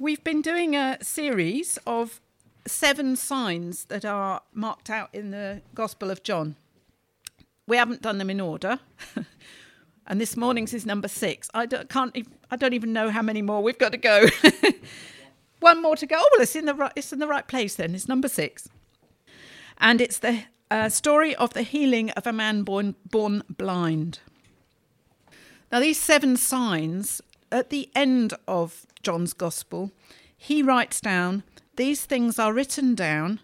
We've been doing a series of seven signs that are marked out in the Gospel of John. We haven't done them in order. and this morning's is number six. I don't, can't, I don't even know how many more we've got to go. One more to go. Oh, well, it's in the right, it's in the right place then. It's number six. And it's the uh, story of the healing of a man born, born blind. Now, these seven signs, at the end of John's Gospel, he writes down, These things are written down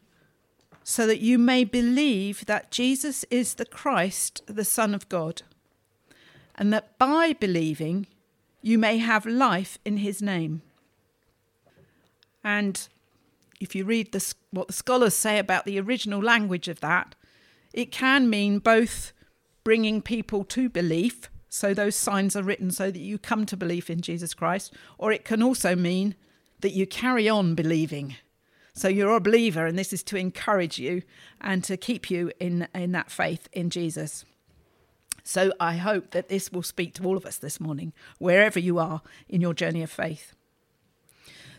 so that you may believe that Jesus is the Christ, the Son of God, and that by believing you may have life in his name. And if you read what the scholars say about the original language of that, it can mean both bringing people to belief, so those signs are written so that you come to belief in Jesus Christ, or it can also mean that you carry on believing. So you're a believer, and this is to encourage you and to keep you in, in that faith in Jesus. So I hope that this will speak to all of us this morning, wherever you are in your journey of faith.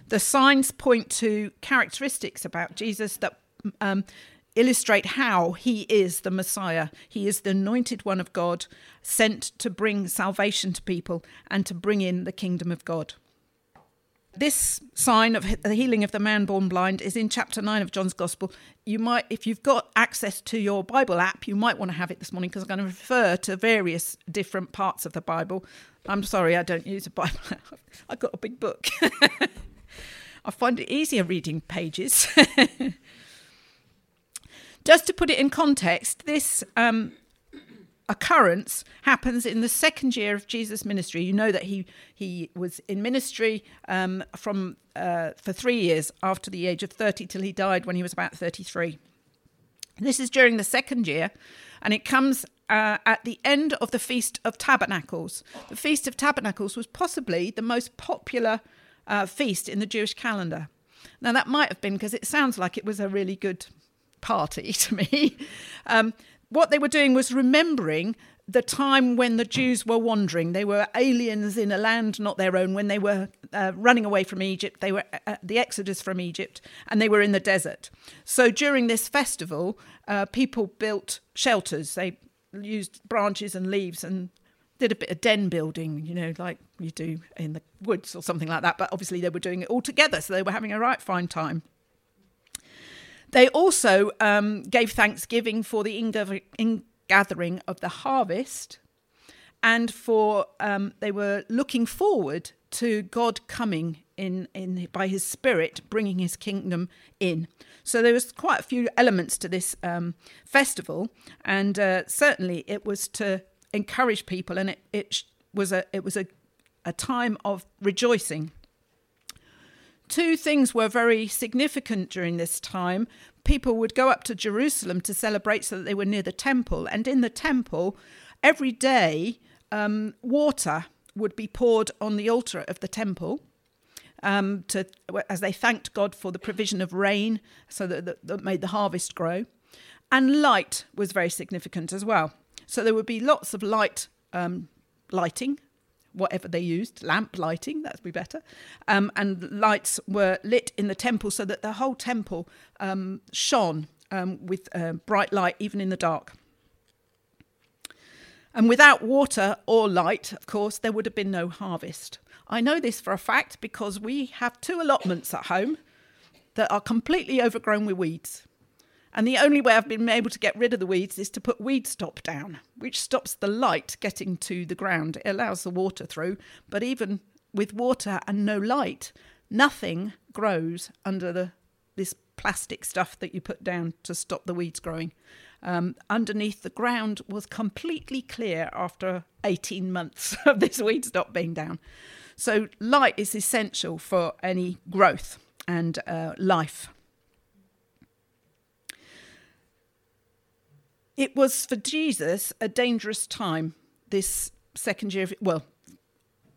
The signs point to characteristics about Jesus that um, illustrate how he is the Messiah. He is the anointed one of God, sent to bring salvation to people and to bring in the kingdom of God. This sign of the healing of the man born blind is in chapter 9 of John's Gospel. You might, if you've got access to your Bible app, you might want to have it this morning because I'm going to refer to various different parts of the Bible. I'm sorry, I don't use a Bible. I've got a big book. I find it easier reading pages. Just to put it in context, this um, occurrence happens in the second year of Jesus' ministry. You know that he he was in ministry um, from uh, for three years after the age of thirty till he died when he was about thirty-three. This is during the second year, and it comes uh, at the end of the Feast of Tabernacles. The Feast of Tabernacles was possibly the most popular uh, feast in the Jewish calendar. Now, that might have been because it sounds like it was a really good party to me. Um, what they were doing was remembering the time when the Jews were wandering. They were aliens in a land not their own when they were uh, running away from Egypt. They were uh, uh the exodus from Egypt and they were in the desert. So during this festival, uh, people built shelters. They used branches and leaves and did a bit of den building, you know, like you do in the woods or something like that. But obviously, they were doing it all together, so they were having a right fine time. They also um, gave thanksgiving for the ingathering of the harvest, and for um, they were looking forward to God coming in, in by His Spirit, bringing His kingdom in. So there was quite a few elements to this um, festival, and uh, certainly it was to encourage people, and it, it was a it was a, a time of rejoicing. Two things were very significant during this time. People would go up to Jerusalem to celebrate so that they were near the temple, and in the temple, every day, um, water would be poured on the altar of the temple. Um, to as they thanked God for the provision of rain, so that, that, that made the harvest grow, and light was very significant as well. So there would be lots of light um, lighting, whatever they used, lamp lighting, that'd be better. Um, and lights were lit in the temple so that the whole temple um, shone um, with uh, bright light, even in the dark. And without water or light, of course, there would have been no harvest. I know this for a fact because we have two allotments at home that are completely overgrown with weeds. And the only way I've been able to get rid of the weeds is to put weed stop down, which stops the light getting to the ground. It allows the water through, but even with water and no light, nothing grows under the this plastic stuff that you put down to stop the weeds growing. Um, underneath the ground was completely clear after 18 months of this weed stop being down. So light is essential for any growth and uh, life. It was for Jesus a dangerous time, this second year of, well,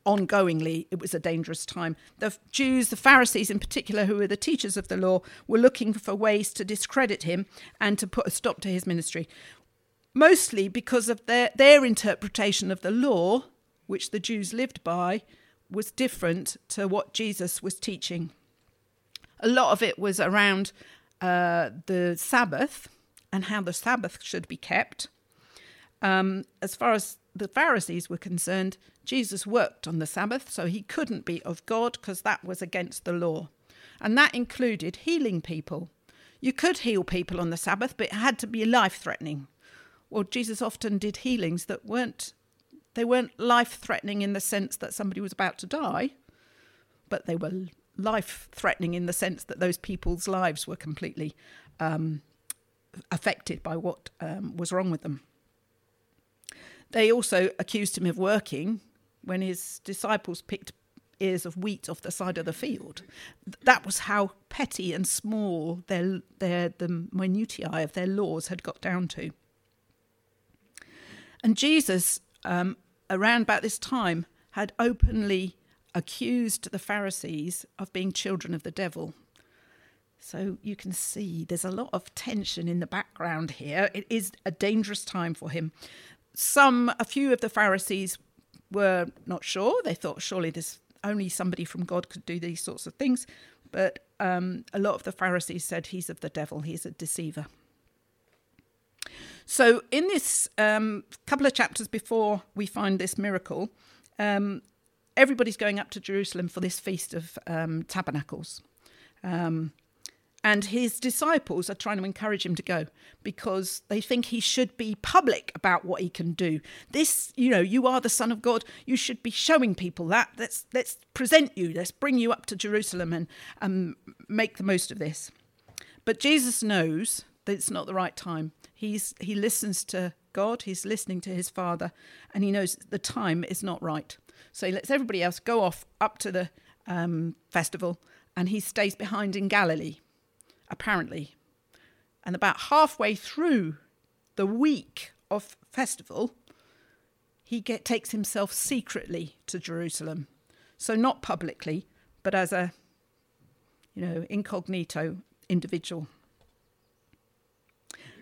ongoingly, it was a dangerous time. The Jews, the Pharisees in particular, who were the teachers of the law, were looking for ways to discredit him and to put a stop to his ministry, mostly because of their, their interpretation of the law, which the Jews lived by, was different to what Jesus was teaching. A lot of it was around uh, the Sabbath and how the Sabbath should be kept. Um, as far as the Pharisees were concerned, Jesus worked on the Sabbath, so he couldn't be of God because that was against the law. And that included healing people. You could heal people on the Sabbath, but it had to be life threatening. Well, Jesus often did healings that weren't they weren't life threatening in the sense that somebody was about to die, but they were life threatening in the sense that those people's lives were completely um, affected by what um, was wrong with them. They also accused him of working when his disciples picked ears of wheat off the side of the field. That was how petty and small their, their, the minutiae of their laws had got down to. And Jesus, um, around about this time, had openly accused the Pharisees of being children of the devil. So you can see there's a lot of tension in the background here. It is a dangerous time for him. Some, a few of the Pharisees were not sure. They thought surely this only somebody from God could do these sorts of things. But um, a lot of the Pharisees said he's of the devil, he's a deceiver. So, in this um, couple of chapters before we find this miracle, um, everybody's going up to Jerusalem for this feast of um, tabernacles. Um, and his disciples are trying to encourage him to go because they think he should be public about what he can do. This, you know, you are the Son of God. You should be showing people that. Let's let's present you. Let's bring you up to Jerusalem and um, make the most of this. But Jesus knows that it's not the right time. He's he listens to God. He's listening to his Father, and he knows the time is not right. So he lets everybody else go off up to the um, festival, and he stays behind in Galilee apparently. And about halfway through the week of festival, he get, takes himself secretly to Jerusalem. So not publicly, but as a, you know, incognito individual.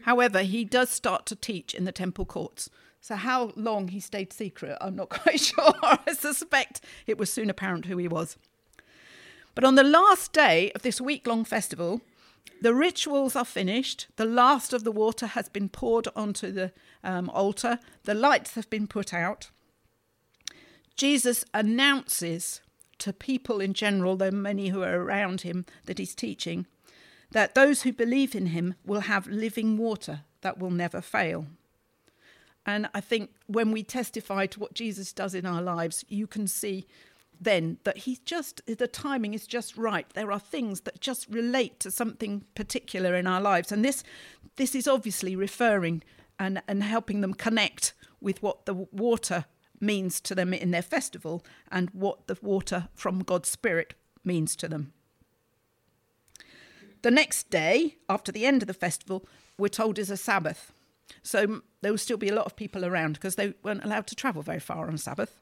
However, he does start to teach in the temple courts. So how long he stayed secret, I'm not quite sure. I suspect it was soon apparent who he was. But on the last day of this week long festival, the rituals are finished. The last of the water has been poured onto the um, altar. The lights have been put out. Jesus announces to people in general, though many who are around him that he's teaching, that those who believe in him will have living water that will never fail. And I think when we testify to what Jesus does in our lives, you can see then that he's just the timing is just right. There are things that just relate to something particular in our lives. And this this is obviously referring and and helping them connect with what the water means to them in their festival and what the water from God's spirit means to them. The next day after the end of the festival we're told is a sabbath. So there will still be a lot of people around because they weren't allowed to travel very far on sabbath.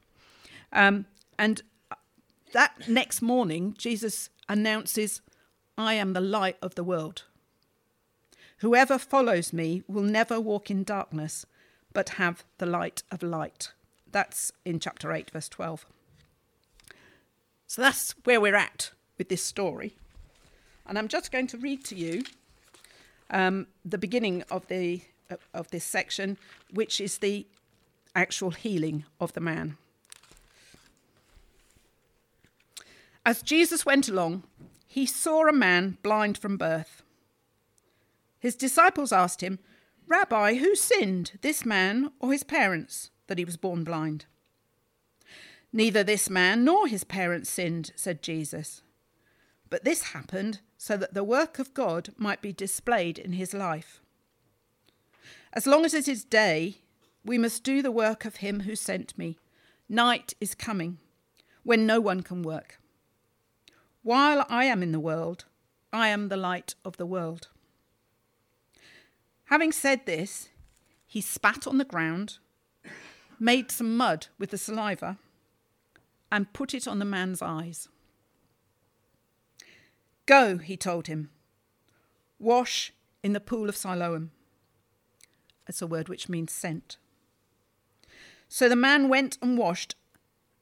Um, and that next morning, Jesus announces, I am the light of the world. Whoever follows me will never walk in darkness, but have the light of light. That's in chapter 8, verse 12. So that's where we're at with this story. And I'm just going to read to you um, the beginning of, the, of this section, which is the actual healing of the man. As Jesus went along, he saw a man blind from birth. His disciples asked him, Rabbi, who sinned, this man or his parents, that he was born blind? Neither this man nor his parents sinned, said Jesus. But this happened so that the work of God might be displayed in his life. As long as it is day, we must do the work of him who sent me. Night is coming, when no one can work. While I am in the world, I am the light of the world. Having said this, he spat on the ground, made some mud with the saliva, and put it on the man's eyes. Go, he told him, wash in the pool of Siloam. It's a word which means sent. So the man went and washed,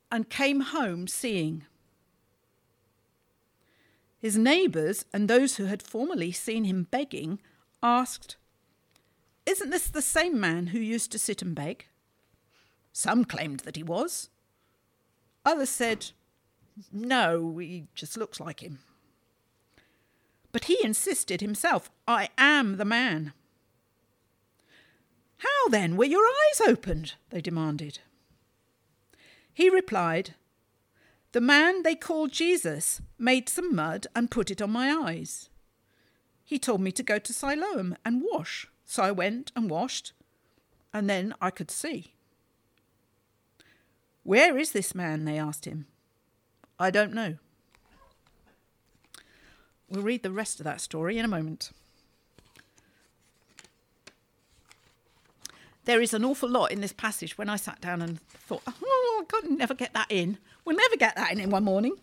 and came home seeing. His neighbours and those who had formerly seen him begging asked, Isn't this the same man who used to sit and beg? Some claimed that he was. Others said, No, he just looks like him. But he insisted himself, I am the man. How then were your eyes opened? They demanded. He replied, The man they called Jesus made some mud and put it on my eyes. He told me to go to Siloam and wash, so I went and washed, and then I could see. Where is this man? They asked him. I don't know. We'll read the rest of that story in a moment. there is an awful lot in this passage when I sat down and thought, oh, I could never get that in. We'll never get that in in one morning.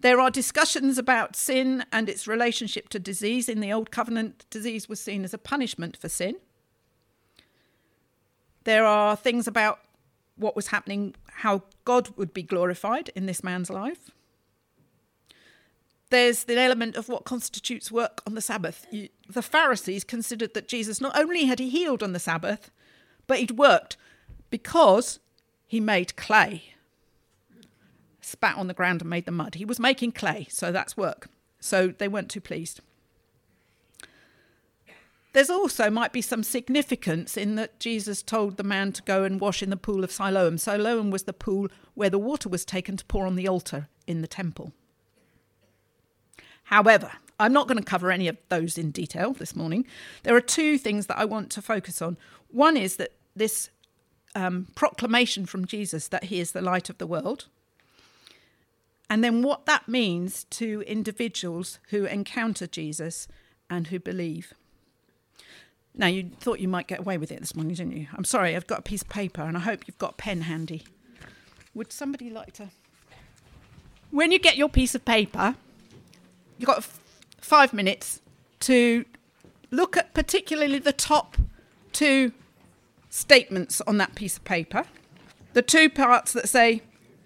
There are discussions about sin and its relationship to disease. In the Old Covenant, disease was seen as a punishment for sin. There are things about what was happening, how God would be glorified in this man's life. There's the element of what constitutes work on the Sabbath. the Pharisees considered that Jesus not only had he healed on the Sabbath, but he'd worked because he made clay. Spat on the ground and made the mud. He was making clay, so that's work. So they weren't too pleased. There's also might be some significance in that Jesus told the man to go and wash in the pool of Siloam. Siloam was the pool where the water was taken to pour on the altar in the temple. However, I'm not going to cover any of those in detail this morning. There are two things that I want to focus on. One is that this um, proclamation from Jesus that he is the light of the world, and then what that means to individuals who encounter Jesus and who believe. Now, you thought you might get away with it this morning, didn't you? I'm sorry, I've got a piece of paper and I hope you've got a pen handy. Would somebody like to? When you get your piece of paper, you've got f- five minutes to look at particularly the top two statements on that piece of paper. The two parts that say,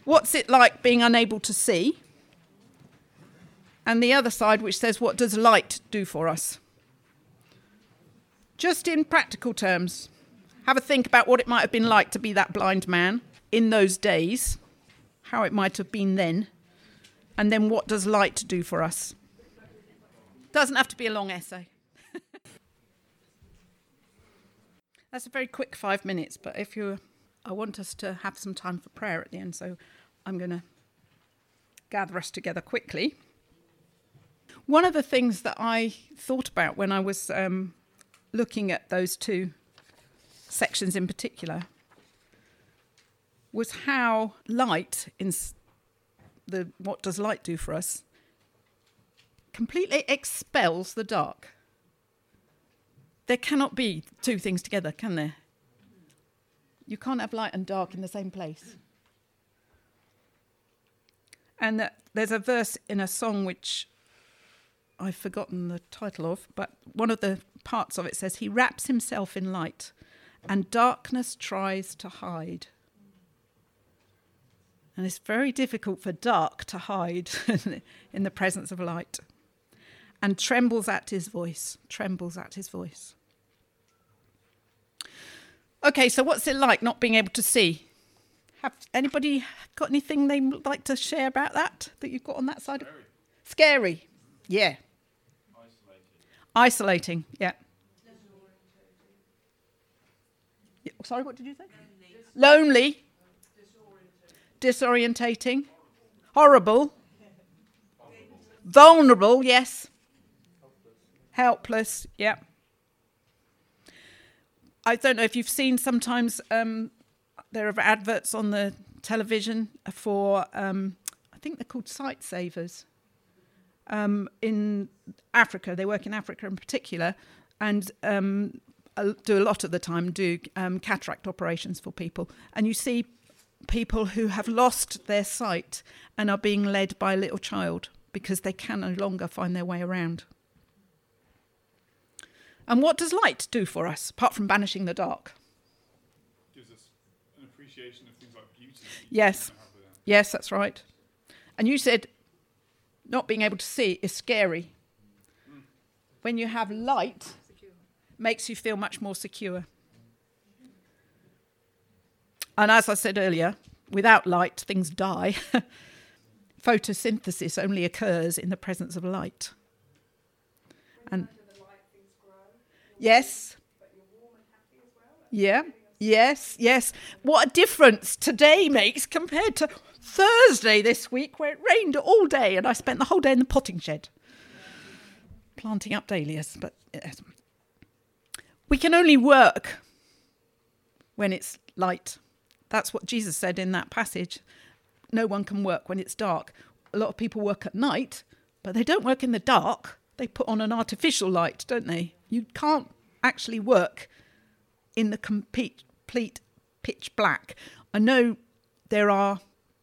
What's it like being unable to see? And the other side, which says, What does light do for us? Just in practical terms, have a think about what it might have been like to be that blind man in those days, how it might have been then, and then what does light do for us? Doesn't have to be a long essay. That's a very quick five minutes, but if you, I want us to have some time for prayer at the end, so I'm going to gather us together quickly. One of the things that I thought about when I was um, looking at those two sections in particular was how light in the what does light do for us completely expels the dark. There cannot be two things together, can there? You can't have light and dark in the same place. And there's a verse in a song which I've forgotten the title of, but one of the parts of it says, He wraps himself in light, and darkness tries to hide. And it's very difficult for dark to hide in the presence of light and trembles at his voice, trembles at his voice. Okay, so what's it like not being able to see? Have anybody got anything they would like to share about that that you've got on that side? Scary. Scary. Yeah. Isolating. Isolating. Yeah. yeah. Sorry, what did you say? Lonely. Disorientating. Horrible. Vulnerable, yes. Helpless, yeah. I don't know if you've seen sometimes um, there are adverts on the television for, um, I think they're called sight savers. Um, in Africa, they work in Africa in particular, and um, do a lot of the time do um, cataract operations for people. And you see people who have lost their sight and are being led by a little child because they can no longer find their way around. And what does light do for us, apart from banishing the dark? Gives us an appreciation of things like beauty. Yes. We don't have Yes, that's right. And you said not being able to see is scary. Hmm. When you have light, makes you feel much more secure. And as I said earlier, without light, things die. Photosynthesis only occurs in the presence of light. And yes, yeah, yes, yes. What a difference today makes compared to Thursday this week, where it rained all day, and I spent the whole day in the potting shed planting up dahlias. But yes. we can only work when it's light. That's what Jesus said in that passage. No one can work when it's dark. A lot of people work at night, but they don't work in the dark. They put on an artificial light, don't they? You can't actually work in the complete, complete pitch black. I know there are,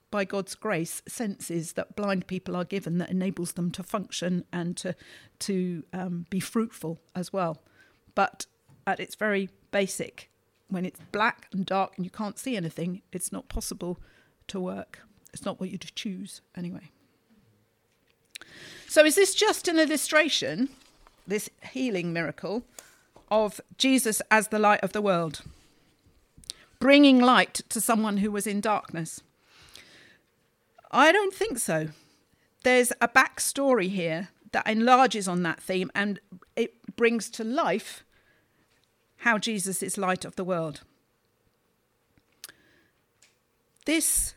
by God's grace, senses that blind people are given that enables them to function and to to um, be fruitful as well. But at its very basic, when it's black and dark and you can't see anything, it's not possible to work. It's not what you'd choose anyway. So, is this just an illustration, this healing miracle, of Jesus as the light of the world, bringing light to someone who was in darkness? I don't think so. There's a backstory here that enlarges on that theme and it brings to life how Jesus is light of the world. This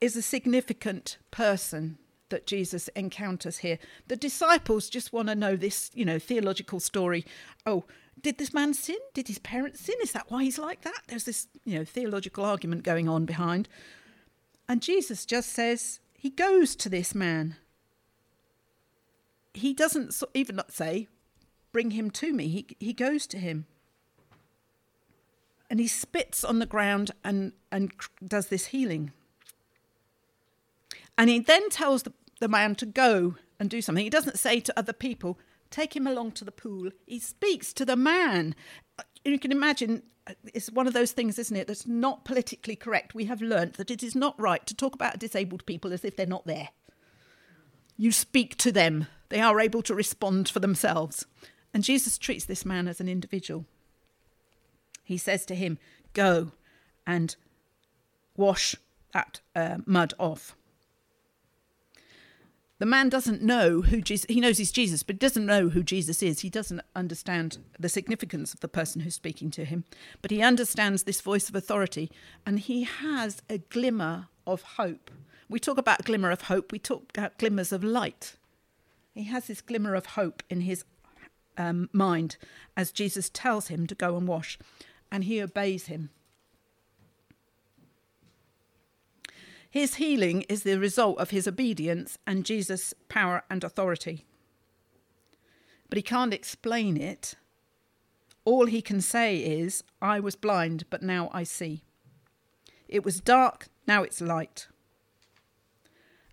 is a significant person that Jesus encounters here. The disciples just want to know this, you know, theological story. Oh, did this man sin? Did his parents sin? Is that why he's like that? There's this, you know, theological argument going on behind. And Jesus just says, he goes to this man. He doesn't even not say, bring him to me. He, he goes to him. And he spits on the ground and, and does this healing. And he then tells the, the man to go and do something. He doesn't say to other people, take him along to the pool. He speaks to the man. You can imagine it's one of those things, isn't it, that's not politically correct. We have learnt that it is not right to talk about disabled people as if they're not there. You speak to them, they are able to respond for themselves. And Jesus treats this man as an individual. He says to him, Go and wash that uh, mud off. The man doesn't know who Jesus he knows he's Jesus, but doesn't know who Jesus is. He doesn't understand the significance of the person who's speaking to him, but he understands this voice of authority and he has a glimmer of hope. We talk about glimmer of hope, we talk about glimmers of light. He has this glimmer of hope in his um, mind as Jesus tells him to go and wash, and he obeys him. His healing is the result of his obedience and Jesus' power and authority. But he can't explain it. All he can say is, I was blind, but now I see. It was dark, now it's light.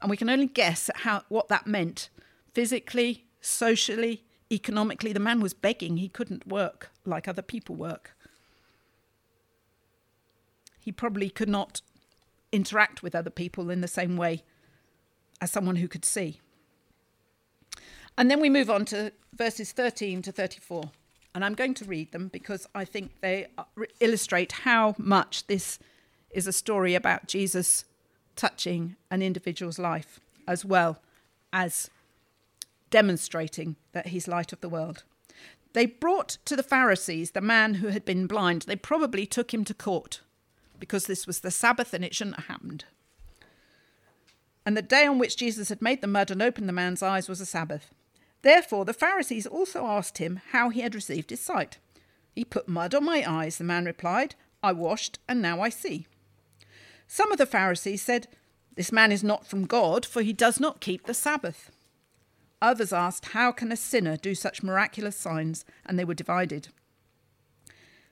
And we can only guess at how, what that meant physically, socially, economically. The man was begging, he couldn't work like other people work. He probably could not interact with other people in the same way as someone who could see. And then we move on to verses 13 to 34. And I'm going to read them because I think they illustrate how much this is a story about Jesus touching an individual's life as well as demonstrating that he's light of the world. They brought to the Pharisees the man who had been blind. They probably took him to court because this was the Sabbath and it shouldn't have happened. And the day on which Jesus had made the mud and opened the man's eyes was a Sabbath. Therefore, the Pharisees also asked him how he had received his sight. He put mud on my eyes, the man replied. I washed, and now I see. Some of the Pharisees said, This man is not from God, for he does not keep the Sabbath. Others asked, How can a sinner do such miraculous signs? And they were divided.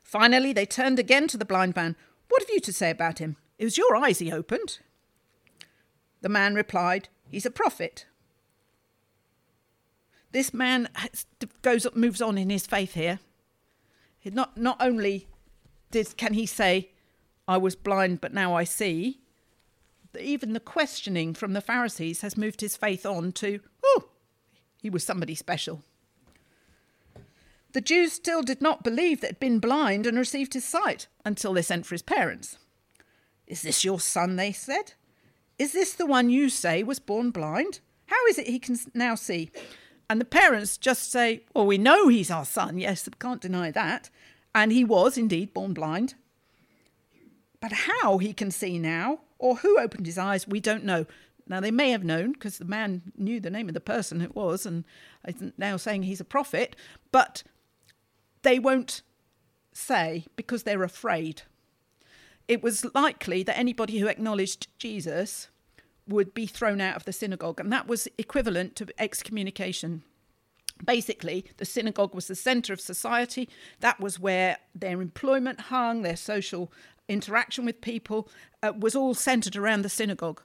Finally, they turned again to the blind man. What have you to say about him? It was your eyes he opened. The man replied, He's a prophet. This man goes moves on in his faith here. Not not only did can he say, "I was blind, but now I see," even the questioning from the Pharisees has moved his faith on to, oh, he was somebody special. The Jews still did not believe that he'd been blind and received his sight until they sent for his parents. Is this your son? They said. Is this the one you say was born blind? How is it he can now see? And the parents just say, Well, we know he's our son. Yes, we can't deny that. And he was indeed born blind. But how he can see now, or who opened his eyes, we don't know. Now, they may have known because the man knew the name of the person it was and isn't now saying he's a prophet, but they won't say because they're afraid. It was likely that anybody who acknowledged Jesus would be thrown out of the synagogue, and that was equivalent to excommunication. Basically, the synagogue was the centre of society. That was where their employment hung, their social interaction with people uh, was all centred around the synagogue.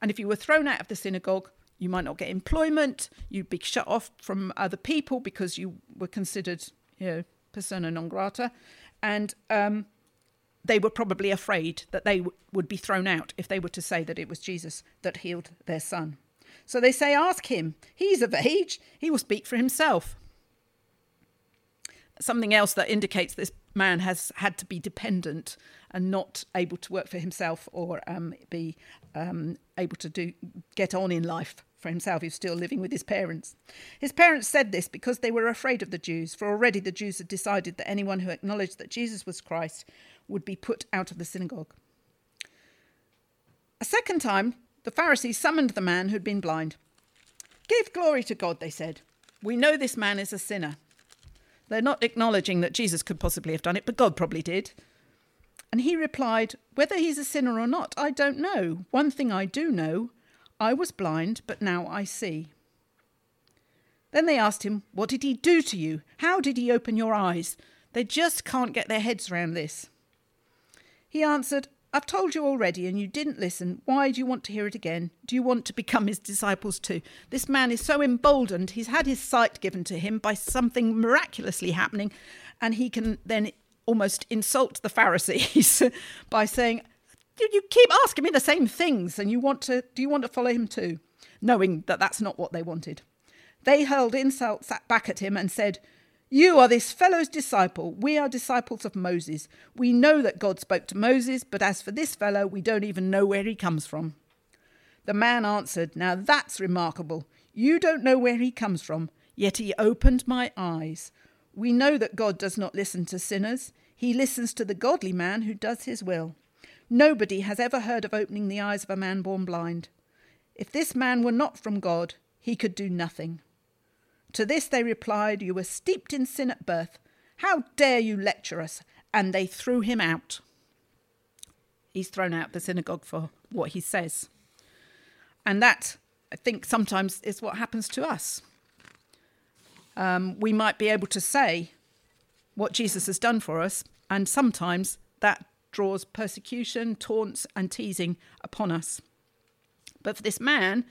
And if you were thrown out of the synagogue, you might not get employment, you'd be shut off from other people because you were considered, you know, persona non grata. And um, they were probably afraid that they w- would be thrown out if they were to say that it was Jesus that healed their son. So they say, Ask him. He's of age. He will speak for himself. Something else that indicates this man has had to be dependent and not able to work for himself or um, be um, able to do get on in life for himself. He's still living with his parents. His parents said this because they were afraid of the Jews, for already the Jews had decided that anyone who acknowledged that Jesus was Christ would be put out of the synagogue. A second time, the Pharisees summoned the man who'd been blind. Give glory to God, they said. We know this man is a sinner. They're not acknowledging that Jesus could possibly have done it, but God probably did. And he replied, Whether he's a sinner or not, I don't know. One thing I do know I was blind, but now I see. Then they asked him, What did he do to you? How did he open your eyes? They just can't get their heads round this. He answered, I've told you already and you didn't listen. Why do you want to hear it again? Do you want to become his disciples too? This man is so emboldened. He's had his sight given to him by something miraculously happening, and he can then almost insult the Pharisees by saying, You keep asking me the same things, and you want to, do you want to follow him too? Knowing that that's not what they wanted. They hurled insults back at him and said, you are this fellow's disciple. We are disciples of Moses. We know that God spoke to Moses, but as for this fellow, we don't even know where he comes from. The man answered, Now that's remarkable. You don't know where he comes from, yet he opened my eyes. We know that God does not listen to sinners, he listens to the godly man who does his will. Nobody has ever heard of opening the eyes of a man born blind. If this man were not from God, he could do nothing. To this they replied, You were steeped in sin at birth. How dare you lecture us? And they threw him out. He's thrown out the synagogue for what he says. And that, I think, sometimes is what happens to us. Um, we might be able to say what Jesus has done for us, and sometimes that draws persecution, taunts, and teasing upon us. But for this man,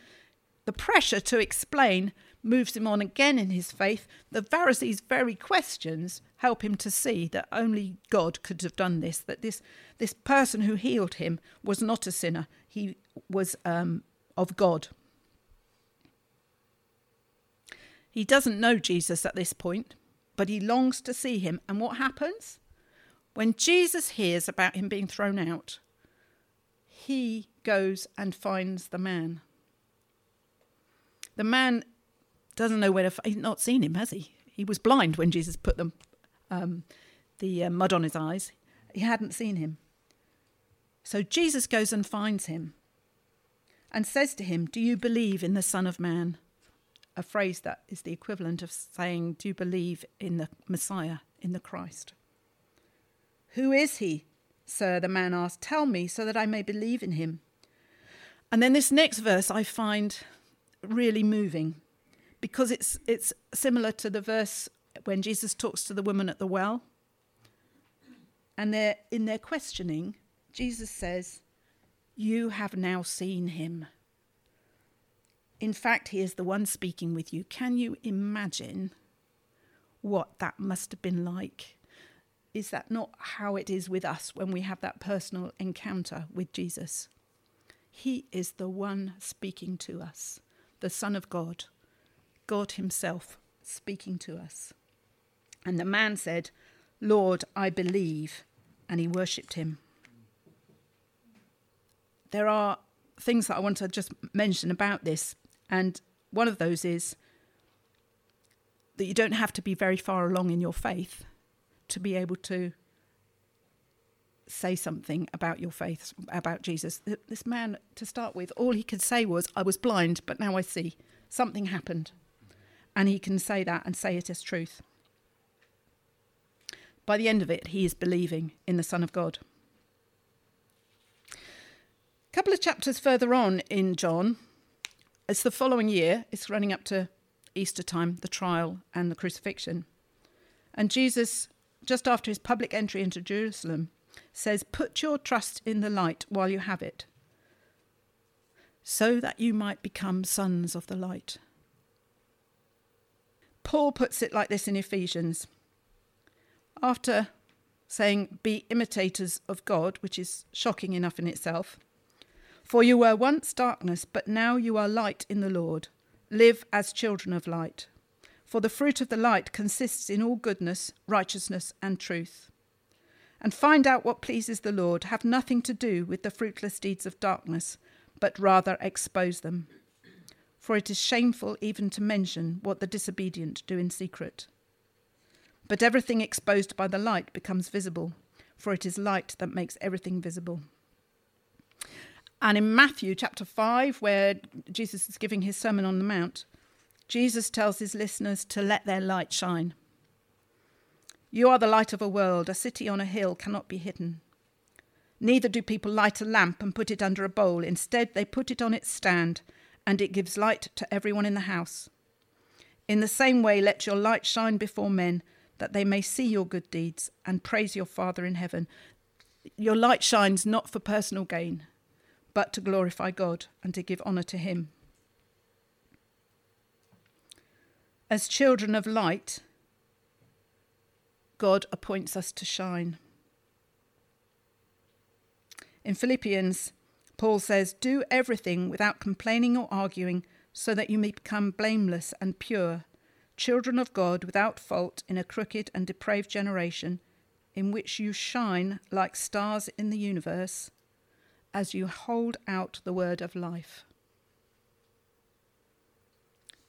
the pressure to explain moves him on again in his faith. The Pharisees' very questions help him to see that only God could have done this, that this, this person who healed him was not a sinner, he was um, of God. He doesn't know Jesus at this point, but he longs to see him. And what happens? When Jesus hears about him being thrown out, he goes and finds the man. The man doesn't know where to. He's not seen him, has he? He was blind when Jesus put um, the uh, mud on his eyes. He hadn't seen him. So Jesus goes and finds him and says to him, Do you believe in the Son of Man? A phrase that is the equivalent of saying, Do you believe in the Messiah, in the Christ? Who is he, sir? The man asked. Tell me so that I may believe in him. And then this next verse I find really moving because it's it's similar to the verse when Jesus talks to the woman at the well. And they're in their questioning, Jesus says, You have now seen him. In fact, he is the one speaking with you. Can you imagine what that must have been like? Is that not how it is with us when we have that personal encounter with Jesus? He is the one speaking to us, the Son of God, God Himself speaking to us. And the man said, Lord, I believe. And he worshipped him. There are things that I want to just mention about this. And one of those is that you don't have to be very far along in your faith to be able to say something about your faith, about Jesus. This man, to start with, all he could say was, I was blind, but now I see. Something happened. And he can say that and say it as truth. By the end of it, he is believing in the Son of God. A couple of chapters further on in John, it's the following year, it's running up to Easter time, the trial and the crucifixion. And Jesus, just after his public entry into Jerusalem, says, Put your trust in the light while you have it, so that you might become sons of the light. Paul puts it like this in Ephesians after saying, Be imitators of God, which is shocking enough in itself. For you were once darkness, but now you are light in the Lord. Live as children of light. For the fruit of the light consists in all goodness, righteousness, and truth. And find out what pleases the Lord. Have nothing to do with the fruitless deeds of darkness, but rather expose them. For it is shameful even to mention what the disobedient do in secret. But everything exposed by the light becomes visible, for it is light that makes everything visible. And in Matthew chapter 5, where Jesus is giving his Sermon on the Mount, Jesus tells his listeners to let their light shine. You are the light of a world. A city on a hill cannot be hidden. Neither do people light a lamp and put it under a bowl. Instead, they put it on its stand, and it gives light to everyone in the house. In the same way, let your light shine before men that they may see your good deeds and praise your Father in heaven. Your light shines not for personal gain, but to glorify God and to give honour to Him. As children of light, God appoints us to shine. In Philippians, Paul says, Do everything without complaining or arguing, so that you may become blameless and pure children of God without fault in a crooked and depraved generation, in which you shine like stars in the universe as you hold out the word of life.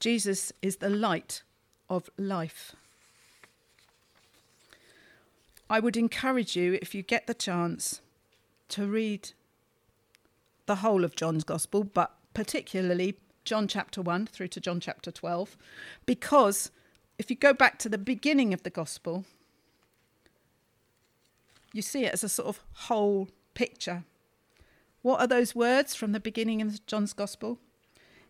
Jesus is the light of life. I would encourage you, if you get the chance, to read the whole of John's Gospel, but particularly John chapter 1 through to John chapter 12, because if you go back to the beginning of the gospel, you see it as a sort of whole picture. What are those words from the beginning of John's gospel?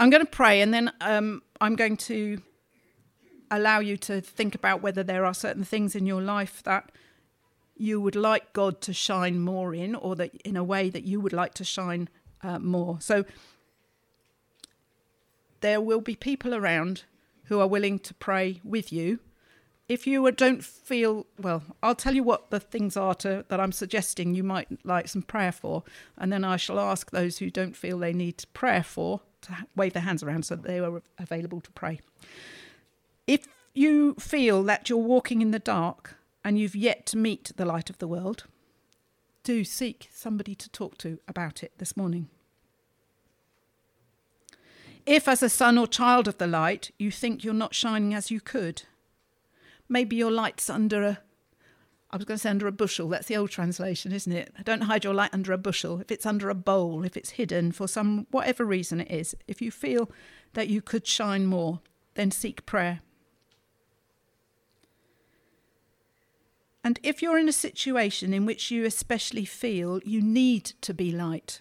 I'm going to pray and then um, I'm going to allow you to think about whether there are certain things in your life that you would like God to shine more in, or that in a way that you would like to shine uh, more. So there will be people around who are willing to pray with you. If you don't feel well, I'll tell you what the things are to, that I'm suggesting you might like some prayer for, and then I shall ask those who don't feel they need prayer for to wave their hands around so that they were available to pray. If you feel that you're walking in the dark and you've yet to meet the light of the world, do seek somebody to talk to about it this morning. If, as a son or child of the light, you think you're not shining as you could, maybe your light's under a I was going to say under a bushel. That's the old translation, isn't it? Don't hide your light under a bushel. If it's under a bowl, if it's hidden for some whatever reason it is, if you feel that you could shine more, then seek prayer. And if you're in a situation in which you especially feel you need to be light,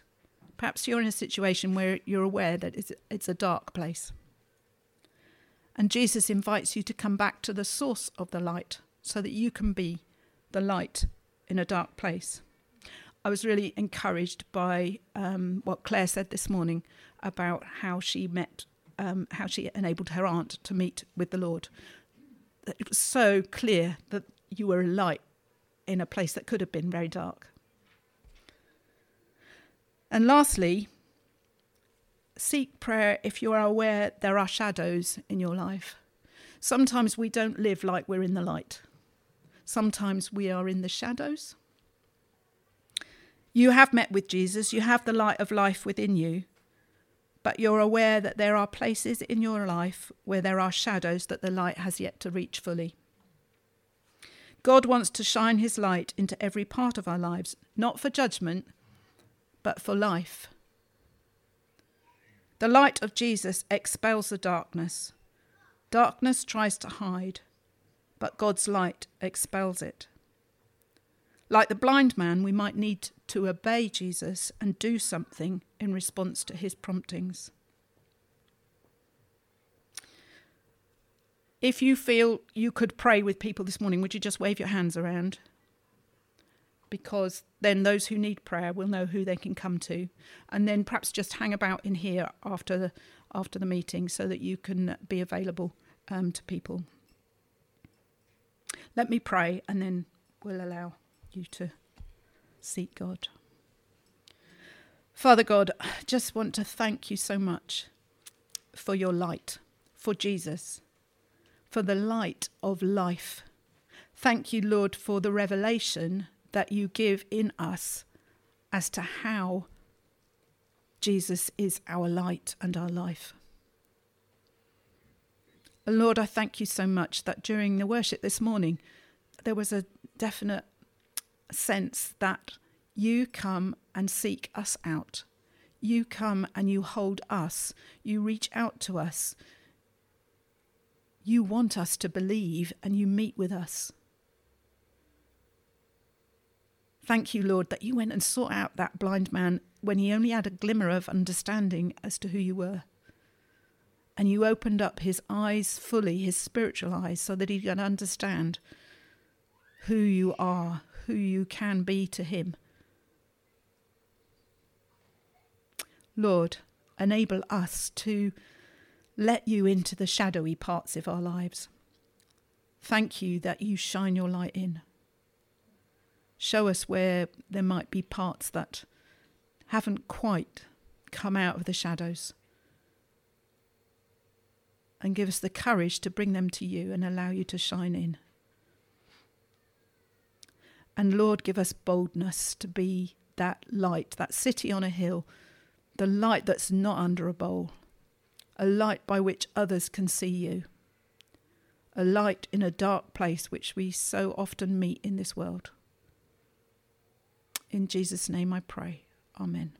perhaps you're in a situation where you're aware that it's, it's a dark place. And Jesus invites you to come back to the source of the light so that you can be the light in a dark place. I was really encouraged by um, what Claire said this morning about how she met, um, how she enabled her aunt to meet with the Lord. It was so clear that you were a light in a place that could have been very dark. And lastly, seek prayer if you are aware there are shadows in your life. Sometimes we don't live like we're in the light, sometimes we are in the shadows. You have met with Jesus, you have the light of life within you, but you're aware that there are places in your life where there are shadows that the light has yet to reach fully. God wants to shine his light into every part of our lives, not for judgment, but for life. The light of Jesus expels the darkness. Darkness tries to hide, but God's light expels it. Like the blind man, we might need to obey Jesus and do something in response to his promptings. If you feel you could pray with people this morning, would you just wave your hands around? Because then those who need prayer will know who they can come to. And then perhaps just hang about in here after the, after the meeting so that you can be available um, to people. Let me pray and then we'll allow you to seek God. Father God, I just want to thank you so much for your light, for Jesus for the light of life. Thank you, Lord, for the revelation that you give in us as to how Jesus is our light and our life. Lord, I thank you so much that during the worship this morning, there was a definite sense that you come and seek us out. You come and you hold us. You reach out to us. You want us to believe and you meet with us. Thank you, Lord, that you went and sought out that blind man when he only had a glimmer of understanding as to who you were. And you opened up his eyes fully, his spiritual eyes, so that he could understand who you are, who you can be to him. Lord, enable us to let you into the shadowy parts of our lives. Thank you that you shine your light in. Show us where there might be parts that haven't quite come out of the shadows. And give us the courage to bring them to you and allow you to shine in. And Lord, give us boldness to be that light, that city on a hill, the light that's not under a bowl a light by which others can see you, a light in a dark place which we so often meet in this world. In Jesus' name I pray. Amen.